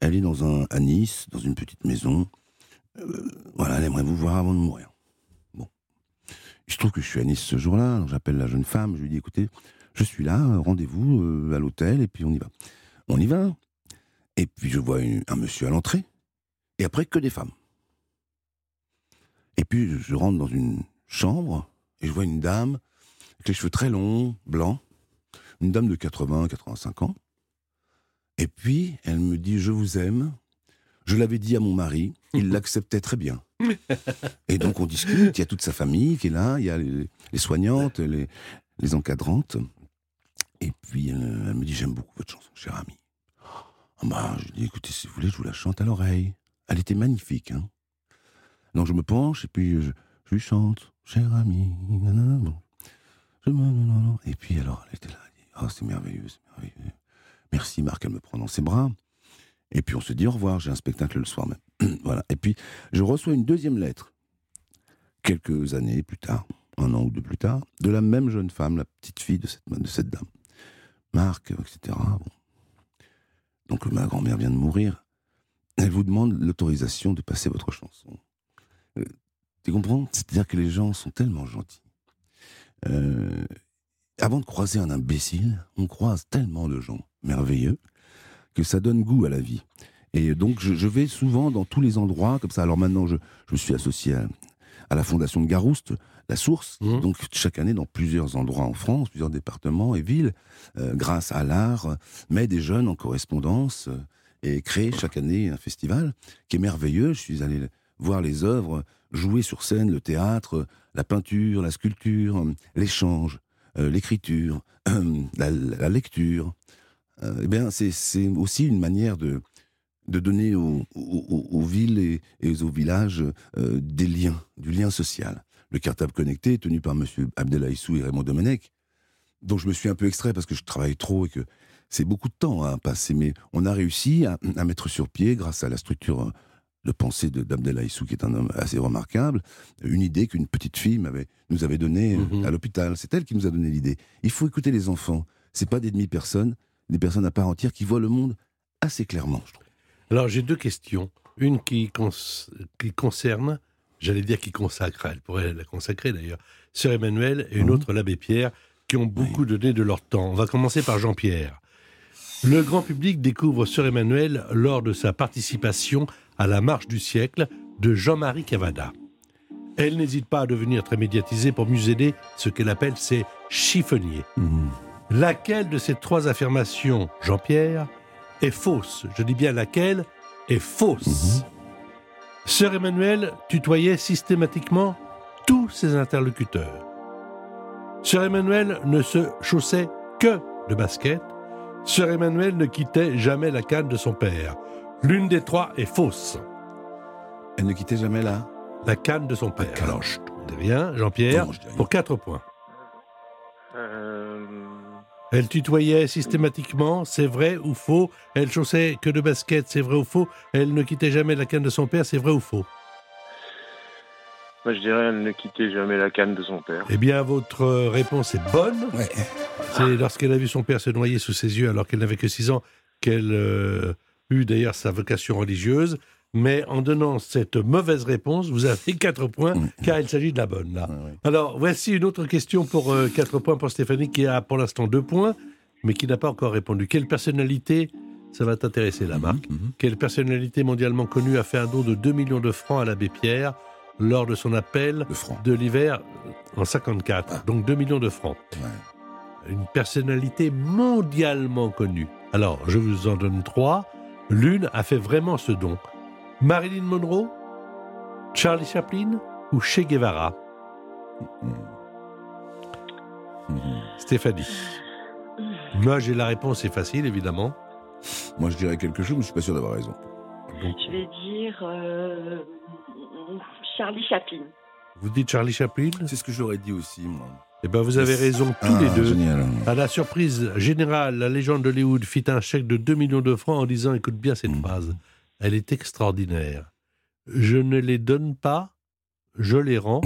Elle est dans un, à Nice, dans une petite maison. Euh, voilà, elle aimerait vous voir avant de mourir. Bon. Se trouve que je suis à Nice ce jour-là, j'appelle la jeune femme, je lui dis écoutez, je suis là, euh, rendez-vous à l'hôtel, et puis on y va. On y va. Et puis je vois un monsieur à l'entrée, et après que des femmes. Et puis je- rentre dans une chambre, et je vois une dame, avec les cheveux très longs, blancs, une dame de 80, 85 ans. Et puis elle me dit Je vous aime. Je l'avais dit à mon mari, il l'acceptait très bien. Et donc on discute, il y a toute sa famille qui est là, il y a les, les soignantes, les, les encadrantes. Et puis elle me dit J'aime beaucoup votre chanson, cher ami. Bah, je lui dis Écoutez, si vous voulez, je vous la chante à l'oreille. Elle était magnifique. Hein. Donc je me penche et puis je, lui chante Cher ami. nanana. Et puis alors, elle était là. Elle dit Oh, c'est merveilleux, c'est merveilleux. Merci Marc, elle me prend dans ses bras. Et puis on se dit au revoir, j'ai un spectacle le soir même. voilà. Et puis je reçois une deuxième lettre, quelques années plus tard, un an ou deux plus tard, de la même jeune femme, la petite fille de cette, de cette dame. Marc, etc. Donc ma grand-mère vient de mourir. Elle vous demande l'autorisation de passer votre chanson. Euh, Tu comprends? C'est-à-dire que les gens sont tellement gentils. Euh, avant de croiser un imbécile, on croise tellement de gens merveilleux que ça donne goût à la vie. Et donc, je, je vais souvent dans tous les endroits comme ça. Alors maintenant, je, je suis associé à, à la fondation de Garouste, la Source. Donc, chaque année, dans plusieurs endroits en France, plusieurs départements et villes, euh, grâce à l'art, met des jeunes en correspondance et crée chaque année un festival qui est merveilleux. Je suis allé voir les œuvres, jouer sur scène, le théâtre, la peinture, la sculpture, l'échange, euh, l'écriture, la, lecture. Euh, eh bien, c'est aussi une manière de, de donner aux, villes et, aux villages euh, des liens, du lien social. Le cartable connecté tenu par M. Abdelaïssou et Raymond Domenech, dont je me suis un peu extrait parce que je travaille trop et que c'est beaucoup de temps à passer. Mais on a réussi à mettre sur pied, grâce à la structure de pensée de- d'Abdelaïssou, qui est un homme assez remarquable, une idée qu'une petite fille m'avait, nous avait donnée euh, à l'hôpital. C'est elle qui nous a donné l'idée. Il faut écouter les enfants. C'est pas des demi-personnes, des personnes à part entière qui voient le monde assez clairement, je trouve. Alors j'ai deux questions. Une qui, cons- qui concerne, j'allais dire qui consacre, elle pourrait la consacrer d'ailleurs, Sœur Emmanuel et une autre l'abbé Pierre, qui ont beaucoup donné de leur temps. On va commencer par Jean-Pierre. Le grand public découvre Sœur Emmanuel lors de sa participation à la Marche du siècle de Jean-Marie Cavada. Elle n'hésite pas à devenir très médiatisée pour museler ce qu'elle appelle ses chiffonniers. Laquelle de ces trois affirmations, Jean-Pierre, est fausse? Je dis bien laquelle est fausse? Sœur Emmanuel tutoyait systématiquement tous ses interlocuteurs. Sœur Emmanuel ne se chaussait que de basket. Sœur Emmanuel ne quittait jamais la canne de son père. L'une des trois est fausse. Elle ne quittait jamais la La canne de son père. Alors, je dis rien, Jean-Pierre, pour 4 points. Euh, Elle tutoyait systématiquement, c'est vrai ou faux? Elle chaussait que de basket, c'est vrai ou faux? Elle ne quittait jamais la canne de son père, c'est vrai ou faux? moi, je dirais elle ne quittait jamais la canne de son père. Eh bien, votre réponse est bonne. C'est lorsqu'elle a vu son père se noyer sous ses yeux alors qu'elle n'avait que 6 ans qu'elle euh, d'ailleurs sa vocation religieuse. Mais en donnant cette mauvaise réponse, vous avez 4 points, car il s'agit de la bonne, là. Alors, voici une autre question pour 4 points pour Stéphanie, qui a pour l'instant 2 points, mais qui n'a pas encore répondu. Quelle personnalité, ça va t'intéresser, la marque, quelle personnalité mondialement connue a fait un don de 2 millions de francs à l'abbé Pierre lors de son appel de l'hiver en 54 Donc 2 millions de francs. Une personnalité mondialement connue. Alors, je vous en donne trois. L'une a fait vraiment ce don. Marilyn Monroe, Charlie Chaplin ou Che Guevara? Stéphanie. Moi, j'ai la réponse, c'est facile, évidemment. Moi, je dirais quelque chose, mais je suis pas sûr d'avoir raison. Je vais dire euh, Charlie Chaplin. Vous dites Charlie Chaplin? C'est ce que j'aurais dit aussi, moi. Eh ben, vous avez raison tous Ah, les deux. génial. À la surprise générale, la légende d'Hollywood fit un chèque de 2 millions de francs en disant Écoute bien cette phrase, elle est extraordinaire. Je ne les donne pas, je les rends.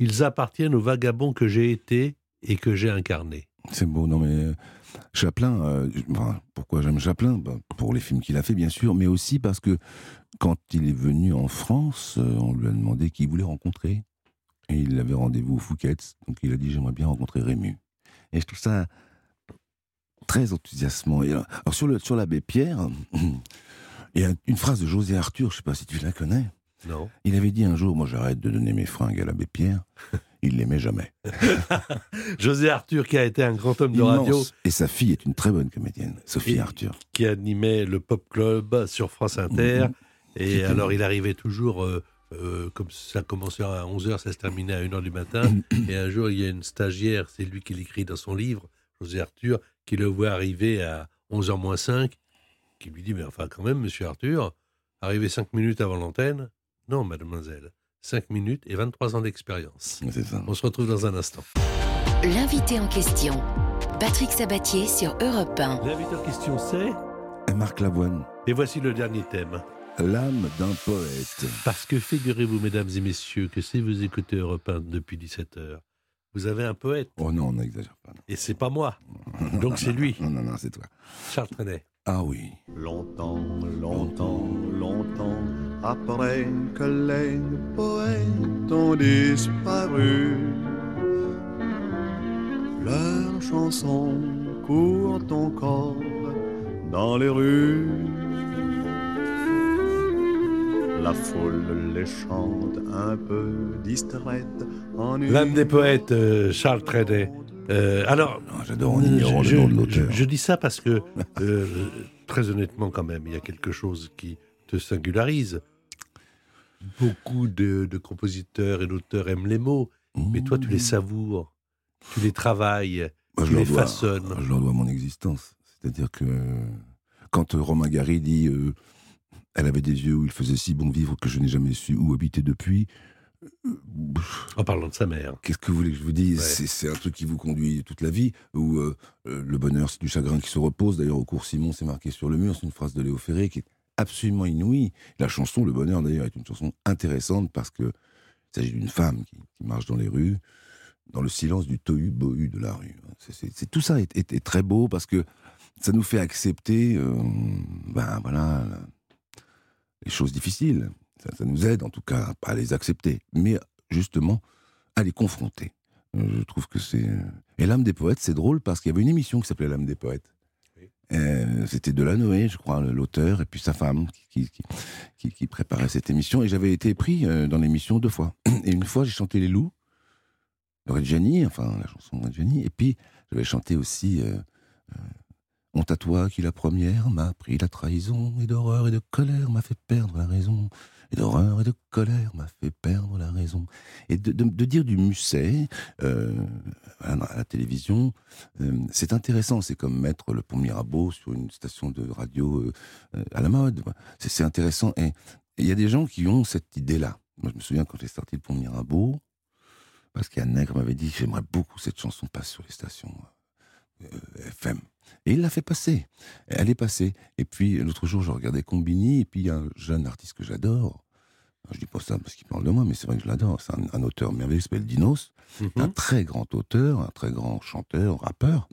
Ils appartiennent aux vagabonds que j'ai été et que j'ai incarnés. C'est beau, non mais euh, Chaplin, euh, pourquoi j'aime Chaplin? Bah, Pour les films qu'il a fait, bien sûr, mais aussi parce que quand il est venu en France, euh, on lui a demandé qui il voulait rencontrer. Et il avait rendez-vous au Fouquet's, donc il a dit j'aimerais bien rencontrer Rému. Et je trouve ça très enthousiasmant. Et alors, alors, sur le sur l'abbé Pierre, il y a une phrase de José Arthur, je sais pas si tu la connais. Non. Il avait dit un jour, moi j'arrête de donner mes fringues à l'abbé Pierre. Il l'aimait jamais. José Arthur, qui a été un grand homme de Immense. radio, Et sa fille est une très bonne comédienne, Sophie Et- Arthur. qui animait le Pop Club sur France Inter. Mhm. Et alors, il arrivait toujours, euh, euh, comme ça commençait à 11h, ça se terminait à 1h du matin. et un jour, il y a une stagiaire, c'est lui qui l'écrit dans son livre, José Arthur, qui le voit arriver à 11h moins 5, qui lui dit Mais enfin, quand même, monsieur Arthur, arriver 5 minutes avant l'antenne Non, mademoiselle. 5 minutes et 23 ans d'expérience. On se retrouve dans un instant. L'invité en question, Patrick Sabatier sur Europe 1. L'invité en question, c'est Marc Lavoine, Et voici le dernier thème. L'âme d'un poète. Parce que figurez-vous, mesdames et messieurs, que si vous écoutez Europe 1 depuis 17h, vous avez un poète. Oh non, on n'exagère pas. Et c'est pas moi. Donc c'est lui. Non, non, non, c'est toi. Charles Trenet. Ah oui. Longtemps, longtemps, longtemps après que les poètes ont disparu, leurs chansons courent encore dans les rues. La foule les chante un peu distraite L'âme des poètes, euh, Charles Trenet. Euh, alors, j'adore en ignorant je, le nom de je- l'auteur. je dis ça parce que, euh, très honnêtement, quand même, il y a quelque chose qui te singularise. Beaucoup de, de compositeurs et d'auteurs aiment les mots, mais toi, tu les savoures, tu les travailles, Moi, tu je, les dois, façonnes. je leur dois mon existence. C'est-à-dire que quand euh, Romain Gary dit euh, elle avait des yeux où il faisait si bon vivre que je n'ai jamais su où habiter depuis. En parlant de sa mère. Qu'est-ce que vous voulez que je vous dise? Ouais. C'est- un truc qui vous conduit toute la vie, où euh, euh, le bonheur, c'est du chagrin qui se repose. D'ailleurs, au cours Simon, c'est marqué sur le mur, c'est une phrase de Léo Ferré qui est absolument inouïe. La chanson, le bonheur, d'ailleurs, est une chanson intéressante parce que il s'agit d'une femme qui, qui marche dans les rues, dans le silence du tohu-bohu de la rue. C'est- tout ça est, est- est très beau parce que ça nous fait accepter, euh, ben voilà, les choses difficiles. Ça, ça nous aide en tout cas à les accepter, mais justement à les confronter. Euh, Je trouve que c'est. Et l'âme des poètes, c'est drôle parce qu'il y avait une émission qui s'appelait l'âme des poètes. Euh, C'était Delanoë, je crois, l'auteur, et puis sa femme qui, qui, qui- qui préparait cette émission. Et j'avais été pris euh, dans l'émission deux fois. Et une fois, j'ai chanté Les Loups, de Reggiani, enfin la chanson de Reggiani. Et puis, j'avais chanté aussi euh, euh, Honte à toi qui la première m'a pris la trahison, et d'horreur et de colère m'a fait perdre la raison. Et d'horreur et de colère m'a fait perdre la raison. Et de, dire du Musset euh, à, la- télévision, euh, c'est intéressant. C'est comme mettre le pont Mirabeau sur une station de radio euh, à la mode. C'est intéressant. Et il y a des gens qui ont cette idée-là. Moi, je me souviens quand j'ai sorti le pont Mirabeau, parce Nègre m'avait dit j'aimerais beaucoup cette chanson passe sur les stations FM. Et il l'a fait passer. Elle est passée. Et puis l'autre jour, je regardais Combini, et puis il y a un jeune artiste que j'adore. Je dis pas ça parce qu'il parle de moi, mais c'est vrai que je l'adore. C'est un, un auteur merveilleux qui s'appelle Dinos, un très grand auteur, un très grand chanteur, rappeur.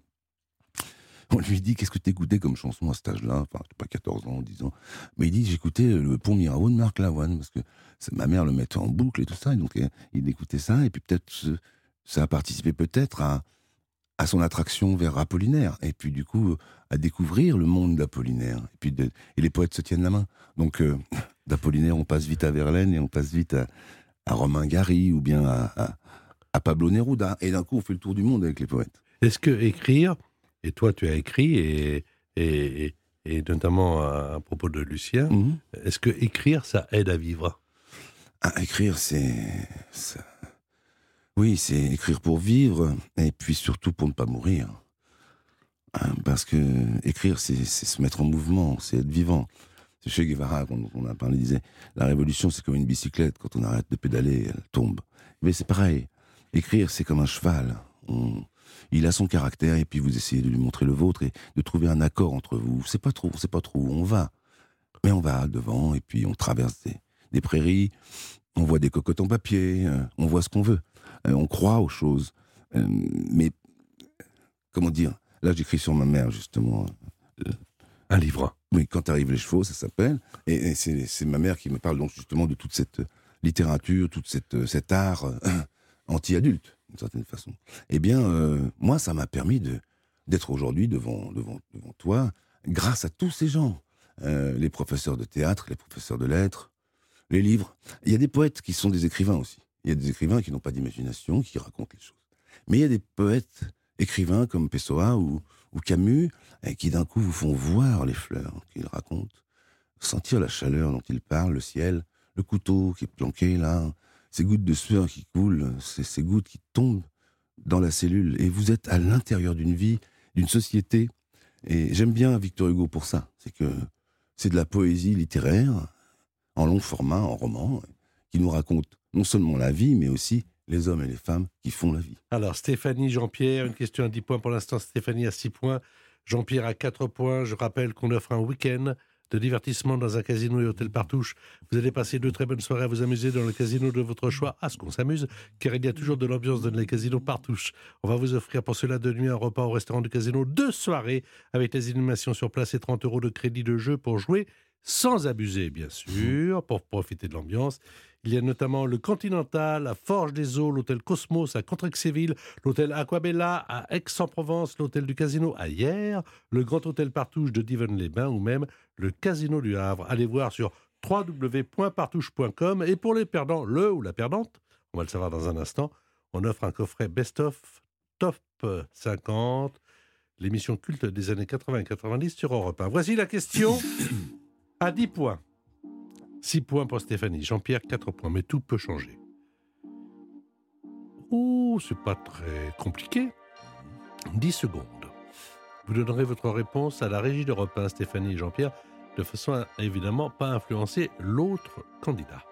On lui dit Qu'est-ce que t'écoutais comme chanson à cet âge-là? Enfin, pas 14 ans, 10 ans. Mais il dit J'écoutais le Pont Mirabeau de Marc Lavoine, parce que ma mère le mettait en boucle et tout ça. Et donc, euh, il écoutait ça, et puis peut-être ce- ça a participé peut-être à, à son attraction vers Apollinaire, et puis du coup, euh, à découvrir le monde d'Apollinaire. Et puis, de- et les poètes se tiennent la main. Donc, euh, d'Apollinaire, on passe vite à Verlaine, et on passe vite à, à Romain Gary, ou bien à, à- à Pablo Neruda. Et d'un coup, on fait le tour du monde avec les poètes. Est-ce que écrire, et toi tu as écrit, et, et, et- et notamment à, à propos de Lucien, Mhm. est-ce que écrire ça aide à vivre? Ah, écrire, c'est. ça- Oui, c'est écrire pour vivre, et puis surtout pour ne pas mourir. Hein, Parce que écrire, c'est se mettre en mouvement, c'est être vivant. C'est Che Guevara, dont on a parlé, disait La révolution, c'est comme une bicyclette, quand on arrête de pédaler, elle tombe. Mais c'est pareil. Écrire, c'est comme un cheval. Il a son caractère, et puis vous essayez de lui montrer le vôtre et de trouver un accord entre vous. C'est pas trop, c'est pas trop où on va. Mais on va devant, et puis on traverse des, des prairies, on voit des cocottes en papier, euh, on voit ce qu'on veut. Euh, on croit aux choses. Euh, mais, comment dire Là, j'écris sur ma mère, justement. euh, Un livre. Oui, Quand arrivent les chevaux, ça s'appelle. Et, et c'est ma mère qui me parle donc justement de toute cette littérature, cette, euh, cet art euh, anti-adulte, d'une certaine façon. Eh bien, euh, moi, ça m'a permis de d'être aujourd'hui devant, devant, devant toi, grâce à tous ces gens. Euh, les professeurs de théâtre, les professeurs de lettres, les livres. Il y a des poètes qui sont des écrivains aussi. Il y a des écrivains qui n'ont pas d'imagination, qui racontent les choses. Mais il y a des poètes écrivains comme Pessoa ou, Camus, et qui d'un coup vous font voir les fleurs qu'ils racontent, sentir la chaleur dont ils parlent, le ciel, le couteau qui est planqué là, ces gouttes de sueur qui coulent, ces gouttes qui tombent dans la cellule. Et vous êtes à l'intérieur d'une vie, d'une société. Et j'aime bien Victor Hugo pour ça. C'est que c'est de la poésie littéraire, en long format, en roman, qui nous raconte non seulement la vie, mais aussi les hommes et les femmes qui font la vie. Alors, Stéphanie, Jean-Pierre, une question à 10 points pour l'instant. Stéphanie à 6 points. Jean-Pierre à 4 points. Je rappelle qu'on offre un week-end de divertissement dans un casino et hôtel Partouche. Vous allez passer deux très bonnes soirées à vous amuser dans le casino de votre choix. À ce qu'on s'amuse, car il y a toujours de l'ambiance dans les casinos Partouche. On va vous offrir pour cela de nuit un repas au restaurant du casino, deux soirées avec les animations sur place et 30 euros de crédit de jeu pour jouer sans abuser, bien sûr, pour profiter de l'ambiance. Il y a notamment le Continental, la Forge des Eaux, l'hôtel Cosmos à Contrexéville, l'hôtel Aquabella à Aix-en-Provence, l'hôtel du Casino à Hier, le Grand Hôtel Partouche de Divonne-les-Bains ou même le Casino du Havre. Allez voir sur www.partouche.com et pour les perdants, le ou la perdante, on va le savoir dans un instant, on offre un coffret Best-of Top 50, l'émission culte des années 80 et 90 sur Europe 1. Voici la question à 10 points. 6 points pour Stéphanie. Jean-Pierre, 4 points. Mais tout peut changer. Oh, c'est pas très compliqué. 10 secondes. Vous donnerez votre réponse à la régie d'Europe 1, Stéphanie et Jean-Pierre. de façon à évidemment pas influencer l'autre candidat.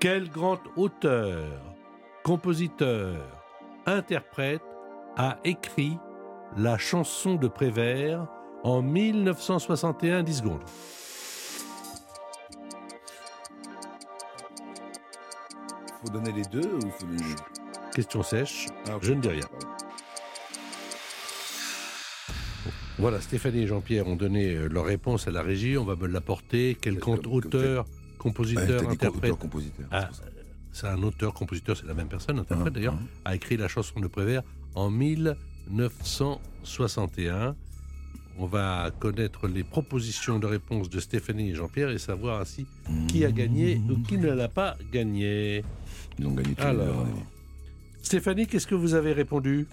Quel grand auteur, compositeur, interprète a écrit la chanson de Prévert en 1961 10 secondes? Faut donner les deux ou faut donner... Question sèche, Ah, je ne dis rien. Voilà, Stéphanie et Jean-Pierre ont donné euh, leur réponse à la régie. On va me l'apporter. Quel grand auteur, compositeur, dit interprète Ah, C'est un auteur, compositeur, c'est la même personne, Ah, interprète d'ailleurs, a écrit la chanson de Prévert en 1961. On va connaître les propositions de réponse de Stéphanie et Jean-Pierre et savoir ainsi qui a gagné ou qui ne l'a pas gagné. Ils ont gagné tous les deux, Alors, avis. Stéphanie, qu'est-ce que vous avez répondu?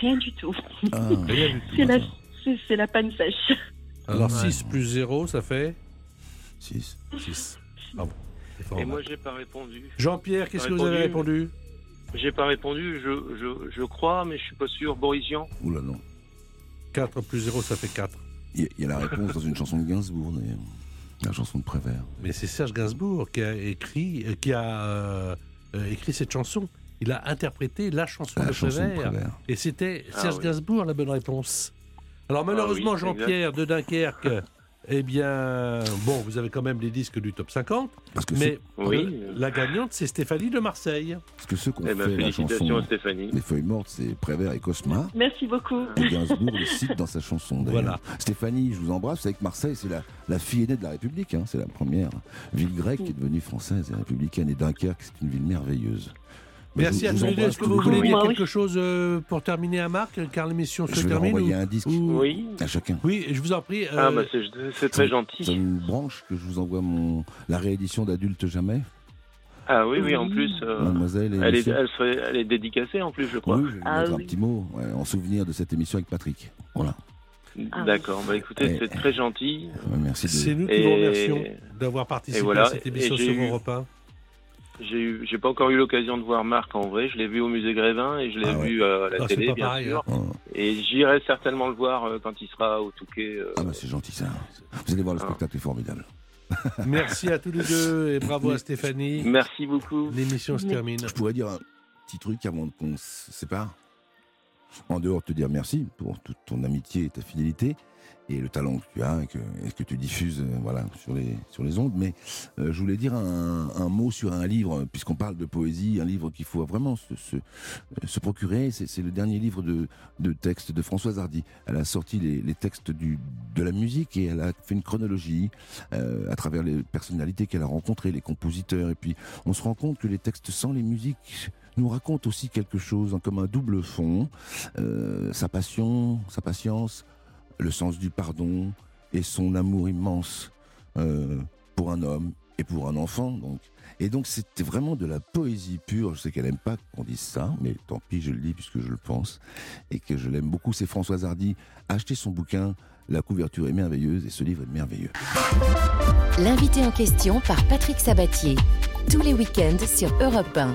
Rien du tout. Ah. Rien du tout. C'est la, c'est- c'est la panne sèche. Alors Ouais. 6 plus 0, ça fait? 6. 6. Pardon. C'est Et formidable. moi, j'ai pas répondu. Jean-Pierre, qu'est-ce que vous avez répondu? J'ai pas répondu, je, je, je crois, mais je suis pas sûr. Boris Vian? Oula, non. 4 plus 0, ça fait 4. Il y, a- la réponse dans une chanson de Gainsbourg, d'ailleurs. La chanson de Prévert. Mais c'est Serge Gainsbourg qui a écrit, euh, qui a euh, écrit cette chanson. Il a interprété la chanson, La de, chanson de Prévert. Et c'était Ah Serge oui. Gainsbourg la bonne réponse. Alors malheureusement, Ah oui, Jean-Pierre de Dunkerque, eh bien, bon, vous avez quand même les disques du top 50. Parce que mais Oui. euh, la gagnante, c'est Stéphanie de Marseille. Parce que ceux ont Eh ben, fait la félicitations chanson à Stéphanie. Les Feuilles Mortes, c'est Prévert et Cosma. Merci beaucoup. Et Gainsbourg le cite dans sa chanson. d'ailleurs. Voilà. Stéphanie, je vous embrasse. Vous savez que Marseille, c'est la, la fille aînée de la République. hein. C'est la première ville grecque qui est devenue française et républicaine. Et Dunkerque, c'est une ville merveilleuse. Mais Merci je- à je tous les deux. Est-ce que vous voulez dire quelque chose euh, pour terminer à Marc, car l'émission se Je vais termine envoyer ou- un disque ou- Oui. à chacun. Oui, je vous en prie. euh, Ah, bah, c'est c'est très gentil. Ça me branche que je vous envoie mon, la réédition d'Adulte Jamais. Ah oui, oui, en plus. euh, Mademoiselle elle, est, elle, serait- elle est dédicacée en plus, je crois. Oui, je vais Ah mettre un petit mot ouais, en souvenir de cette émission avec Patrick. Voilà. Ah D'accord, bah écoutez, c'est très gentil. Euh, Merci de... C'est nous qui Et- vous remercions d'avoir participé voilà, à cette émission sur eu- Europe 1. J'ai eu- j'ai pas encore eu l'occasion de voir Marc en vrai. Je l'ai vu au musée Grévin et je l'ai Ah ouais. vu euh, à la Ah, télé, bien pareil, sûr. hein. Et j'irai certainement le voir euh, quand il sera au Touquet. euh, Ah bah c'est gentil ça. Vous allez voir, le Ah. spectacle est formidable. Merci à tous les deux et bravo à Stéphanie. Merci beaucoup. L'émission se termine. Je pourrais dire un petit truc avant qu'on se sépare. En dehors de te dire merci pour toute ton amitié et ta fidélité et le talent que tu as et que, tu diffuses euh, voilà, sur, les, sur les ondes. Mais euh, je voulais dire un, mot sur un livre, puisqu'on parle de poésie, un livre qu'il faut vraiment se, se procurer. C'est le dernier livre de, de textes de Françoise Hardy. Elle a sorti les, textes du, de la musique et elle a fait une chronologie euh, à travers les personnalités qu'elle a rencontrées, les compositeurs. Et puis on se rend compte que les textes sans les musiques nous racontent aussi quelque chose, comme un double fond, euh, sa passion, sa patience, le sens du pardon et son amour immense euh, pour un homme et pour un enfant. Donc. Et donc c'était vraiment de la poésie pure. Je sais qu'elle n'aime pas qu'on dise ça, mais tant pis, je le dis puisque je le pense et que je l'aime beaucoup. C'est Françoise Hardy. Achetez son bouquin. La couverture est merveilleuse et ce livre est merveilleux. L'invité en question par Patrick Sabatier. Tous les week-ends sur Europe 1.